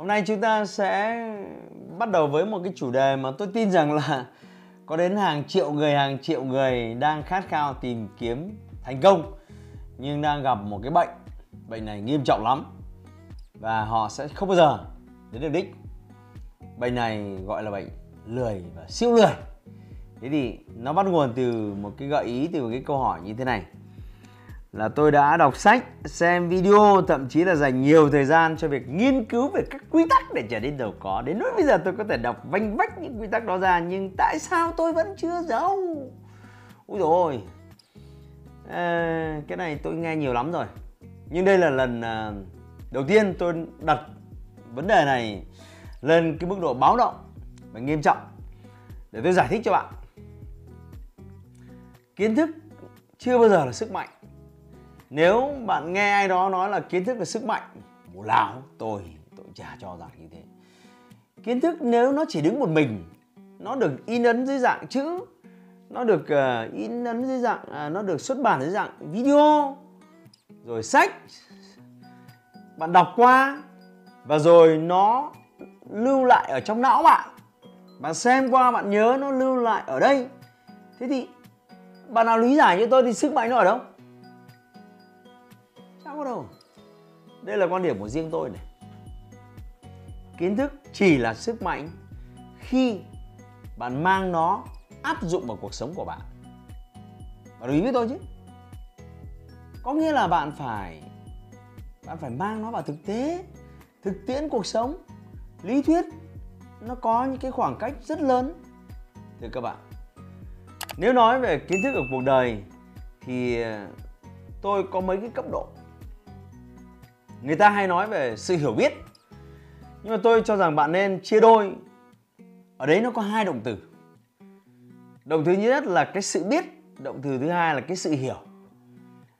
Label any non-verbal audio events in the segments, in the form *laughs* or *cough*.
Hôm nay chúng ta sẽ bắt đầu với một cái chủ đề mà tôi tin rằng là có đến hàng triệu người, hàng triệu người đang khát khao tìm kiếm thành công, nhưng đang gặp một cái bệnh bệnh này nghiêm trọng lắm. Và họ sẽ không bao giờ đến được đích. Bệnh này gọi là bệnh lười và siêu lười. Thế thì nó bắt nguồn từ một cái gợi ý, từ một cái câu hỏi như thế này là tôi đã đọc sách, xem video, thậm chí là dành nhiều thời gian cho việc nghiên cứu về các quy tắc để trở nên giàu có. Đến nỗi bây giờ tôi có thể đọc vanh vách những quy tắc đó ra nhưng tại sao tôi vẫn chưa giàu? Úi rồi à, ờ, cái này tôi nghe nhiều lắm rồi. Nhưng đây là lần à, đầu tiên tôi đặt vấn đề này lên cái mức độ báo động và nghiêm trọng để tôi giải thích cho bạn. Kiến thức chưa bao giờ là sức mạnh nếu bạn nghe ai đó nói là kiến thức là sức mạnh bố láo tôi tôi chả cho rằng như thế. Kiến thức nếu nó chỉ đứng một mình nó được in ấn dưới dạng chữ nó được uh, in ấn dưới dạng uh, nó được xuất bản dưới dạng video rồi sách bạn đọc qua và rồi nó lưu lại ở trong não bạn. Bạn xem qua bạn nhớ nó lưu lại ở đây. Thế thì bạn nào lý giải cho tôi thì sức mạnh nó ở đâu? Có đâu? Đây là quan điểm của riêng tôi này. Kiến thức chỉ là sức mạnh khi bạn mang nó, áp dụng vào cuộc sống của bạn. Bạn đồng ý với tôi chứ. Có nghĩa là bạn phải bạn phải mang nó vào thực tế, thực tiễn cuộc sống. Lý thuyết, nó có những cái khoảng cách rất lớn, thưa các bạn. Nếu nói về kiến thức ở cuộc đời thì ờ, tôi có mấy cái cấp độ người ta hay nói về sự hiểu biết. Nhưng mà tôi cho rằng bạn nên chia đôi. Ở đấy nó có hai động từ. Động từ nhất là cái sự biết, động từ thứ hai là cái sự hiểu.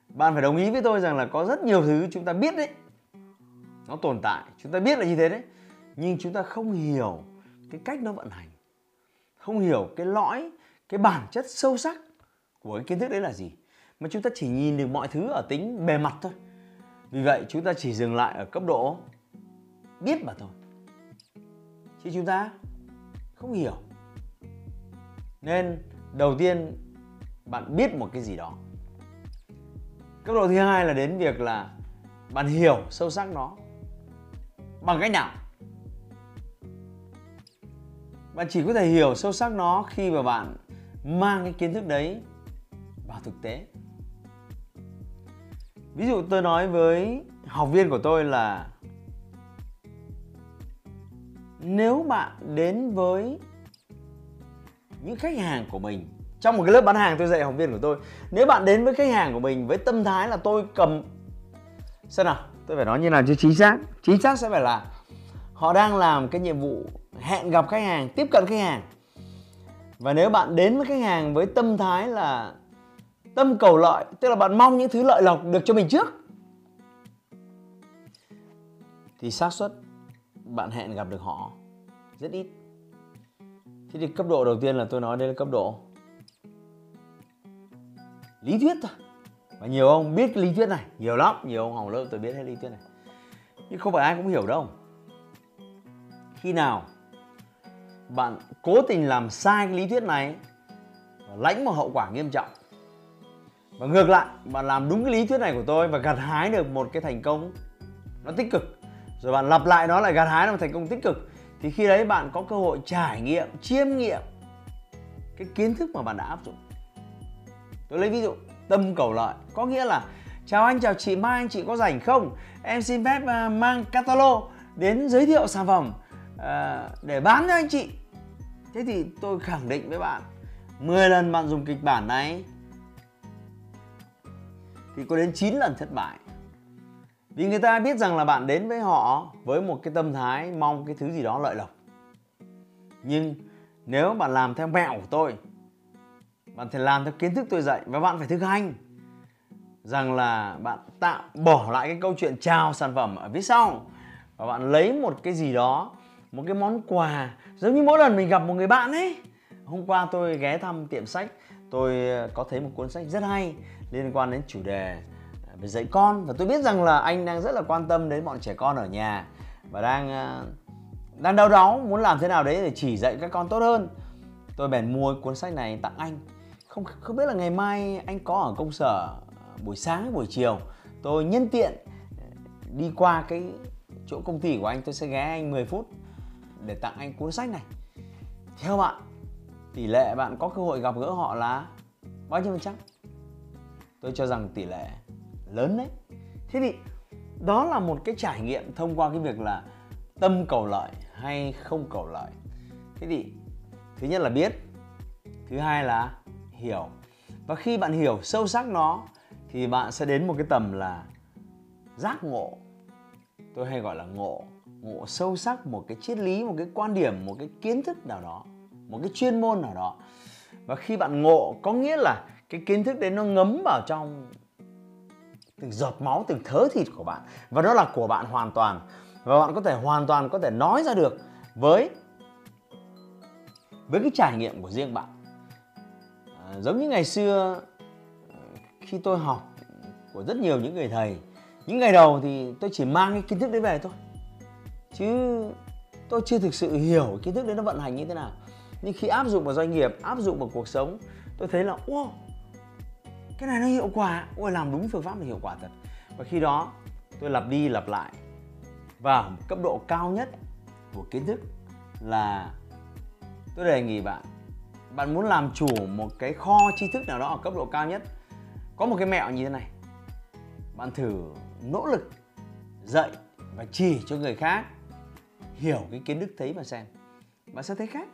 Bạn phải đồng ý với tôi rằng là có rất nhiều thứ chúng ta biết đấy. Nó tồn tại, chúng ta biết là như thế đấy. Nhưng chúng ta không hiểu cái cách nó vận hành. Không hiểu cái lõi, cái bản chất sâu sắc của cái kiến thức đấy là gì. Mà chúng ta chỉ nhìn được mọi thứ ở tính bề mặt thôi vì vậy, chúng ta chỉ dừng lại ở cấp độ biết mà thôi. Chứ chúng ta không hiểu. Nên đầu tiên, bạn biết một cái gì đó. Cấp độ thứ hai là đến việc là bạn hiểu sâu sắc nó bằng cách nào? Bạn chỉ có thể hiểu sâu sắc nó khi mà bạn mang cái kiến thức đấy vào thực tế ví dụ tôi nói với học viên của tôi là nếu bạn đến với những khách hàng của mình, trong một cái lớp bán hàng tôi dạy học viên của tôi, nếu bạn đến với khách hàng của mình với tâm thái là tôi cầm, xem nào, tôi phải nói như nào cho chính xác. Chính xác sẽ phải là họ đang làm cái nhiệm vụ hẹn gặp khách hàng, tiếp cận khách hàng. Và nếu bạn đến với khách hàng với tâm thái là tâm cầu lợi, tức là bạn mong những thứ lợi lộc được cho mình trước. Thì xác suất, bạn hẹn gặp được họ rất ít. Thế thì cấp độ đầu tiên là tôi nói đây là cấp độ lý thuyết thôi. Và nhiều ông biết cái lý thuyết này, nhiều lắm, nhiều ông học lớp tôi biết hết lý thuyết này. Nhưng không phải ai cũng hiểu đâu. Khi nào bạn cố tình làm sai cái lý thuyết này lãnh một hậu quả nghiêm trọng và ngược lại, bạn làm đúng cái lý thuyết này của tôi và gặt hái được một cái thành công nó tích cực. Rồi bạn lặp lại nó lại gặt hái được một thành công tích cực. Thì khi đấy bạn có cơ hội trải nghiệm, chiêm nghiệm cái kiến thức mà bạn đã áp dụng. Tôi lấy ví dụ, tâm cầu lợi. Có nghĩa là, chào anh, chào chị, mai anh chị có rảnh không? Em xin phép à, mang catalog đến giới thiệu sản phẩm à, để bán cho anh chị. Thế thì tôi khẳng định với bạn 10 lần bạn dùng kịch bản này thì có đến 9 lần thất bại. Vì người ta biết rằng là bạn đến với họ với một cái tâm thái mong cái thứ gì đó lợi lộc. Nhưng nếu bạn làm theo mẹo của tôi, bạn phải làm theo kiến thức tôi dạy và bạn phải thực hành rằng là bạn tạo bỏ lại cái câu chuyện chào sản phẩm ở phía sau và bạn lấy một cái gì đó, một cái món quà. Giống như mỗi lần mình gặp một người bạn ấy, hôm qua tôi ghé thăm tiệm sách tôi ờ, có thấy một cuốn sách rất hay liên quan đến chủ đề à, về dạy con. Và tôi biết rằng là anh đang rất là quan tâm đến bọn trẻ con ở nhà và đang ờ, đang đau đáu, muốn làm thế nào đấy để chỉ dạy các con tốt hơn. Tôi bèn mua cuốn sách này tặng anh. Không không biết là ngày mai anh có ở công sở ờ, buổi sáng buổi chiều, tôi nhân tiện đi qua cái chỗ công ty của anh, tôi sẽ ghé anh 10 phút để tặng anh cuốn sách này. Theo bạn tỷ lệ bạn có cơ hội gặp gỡ họ là bao nhiêu phần trăm? Tôi cho rằng tỷ lệ lớn đấy. Thế thì đó là một cái trải nghiệm thông qua cái việc là tâm cầu lợi hay không cầu lợi. Thế thì thứ nhất là biết, thứ hai là hiểu. Và khi bạn hiểu sâu sắc nó, thì bạn sẽ đến một cái tầm là giác ngộ. Tôi hay gọi là ngộ ngộ sâu sắc một cái triết lý, một cái quan điểm, một cái kiến thức nào đó một cái chuyên môn nào đó. Và khi bạn ngộ có nghĩa là cái kiến thức đấy nó ngấm vào trong từng giọt máu từng thớ thịt của bạn. Và nó là của bạn hoàn toàn. Và bạn có thể hoàn toàn có thể nói ra được với với cái trải nghiệm của riêng bạn. À, giống như ngày xưa ờ, khi tôi học của rất nhiều những người thầy những ngày đầu thì tôi chỉ mang cái kiến thức đấy về thôi. Chứ tôi chưa thực sự hiểu kiến thức đấy nó vận hành như thế nào nhưng khi áp dụng vào doanh nghiệp, áp dụng vào cuộc sống, tôi thấy là, wow, cái này nó hiệu quả. Ôi làm đúng phương pháp thì hiệu quả thật. Và khi đó, tôi lặp đi lặp lại. Và cấp độ cao nhất của kiến thức là, tôi đề nghị bạn bạn muốn làm chủ một cái kho tri thức nào đó ở cấp độ cao nhất, có một cái mẹo như thế này. Bạn thử nỗ lực dạy và chỉ cho người khác hiểu cái kiến thức, thấy và xem. Bạn sẽ thấy khác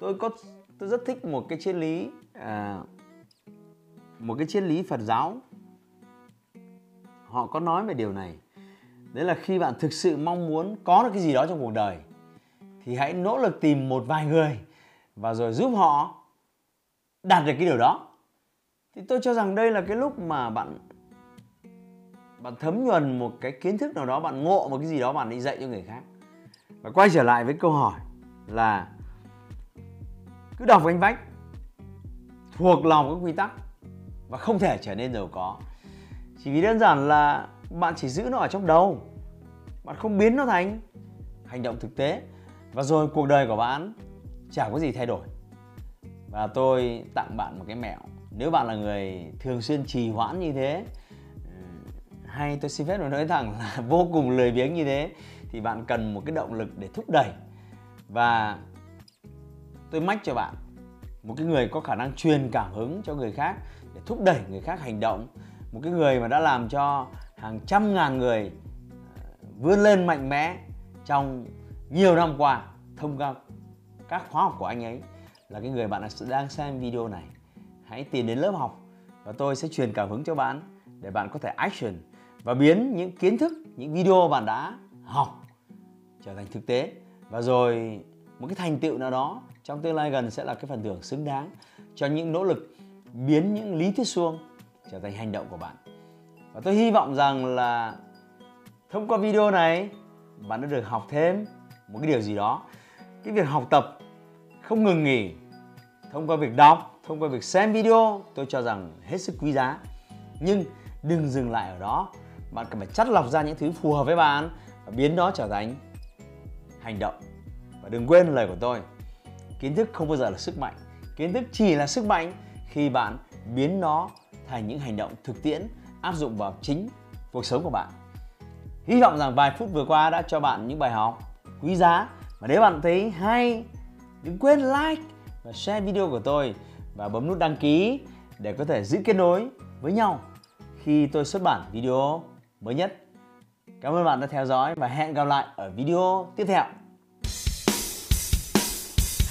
tôi có tôi rất thích một cái triết lý à, một cái triết lý Phật giáo. Họ có nói về điều này. Đấy là khi bạn thực sự mong muốn có được cái gì đó trong cuộc đời thì hãy nỗ lực tìm một vài người và rồi giúp họ đạt được cái điều đó. Thì tôi cho rằng đây là cái lúc mà bạn bạn thấm nhuần một cái kiến thức nào đó bạn ngộ một cái gì đó bạn đi dạy cho người khác. Và quay trở lại với câu hỏi là cứ đọc anh vách. Thuộc lòng các quy tắc. Và không thể trở nên giàu có. Chỉ vì đơn giản là bạn chỉ giữ nó ở trong đầu. Bạn không biến nó thành hành động thực tế. Và rồi cuộc đời của bạn chả có gì thay đổi. Và tôi tặng bạn một cái mẹo. Nếu bạn là người thường xuyên trì hoãn như thế hay tôi xin phép được nói thẳng là *laughs* vô cùng lười biếng như thế, thì bạn cần một cái động lực để thúc đẩy. Và tôi mách cho bạn, một cái người có khả năng truyền cảm hứng cho người khác để thúc đẩy người khác hành động, một cái người mà đã làm cho hàng trăm ngàn người ờ, vươn lên mạnh mẽ trong nhiều năm qua, thông qua các khóa học của anh ấy, là cái người bạn đang xem video này. Hãy tìm đến lớp học và tôi sẽ truyền cảm hứng cho bạn để bạn có thể action và biến những kiến thức, những video bạn đã học trở thành thực tế. Và rồi một cái thành tựu nào đó trong tương lai gần sẽ là cái phần thưởng xứng đáng cho những nỗ lực biến những lý thuyết suông trở thành hành động của bạn. Và tôi hy vọng rằng là thông qua video này, bạn đã được học thêm một cái điều gì đó. Cái việc học tập không ngừng nghỉ, thông qua việc đọc, thông qua việc xem video, tôi cho rằng hết sức quý giá. Nhưng đừng dừng lại ở đó, bạn cần phải chắt lọc ra những thứ phù hợp với bạn và biến nó trở thành hành động và đừng quên lời của tôi kiến thức không bao giờ là sức mạnh kiến thức chỉ là sức mạnh khi bạn biến nó thành những hành động thực tiễn áp dụng vào chính cuộc sống của bạn hy vọng rằng vài phút vừa qua đã cho bạn những bài học quý giá và nếu bạn thấy hay, đừng quên like và share video của tôi và bấm nút đăng ký để có thể giữ kết nối với nhau khi tôi xuất bản video mới nhất. Cảm ơn bạn đã theo dõi và hẹn gặp lại ở video tiếp theo.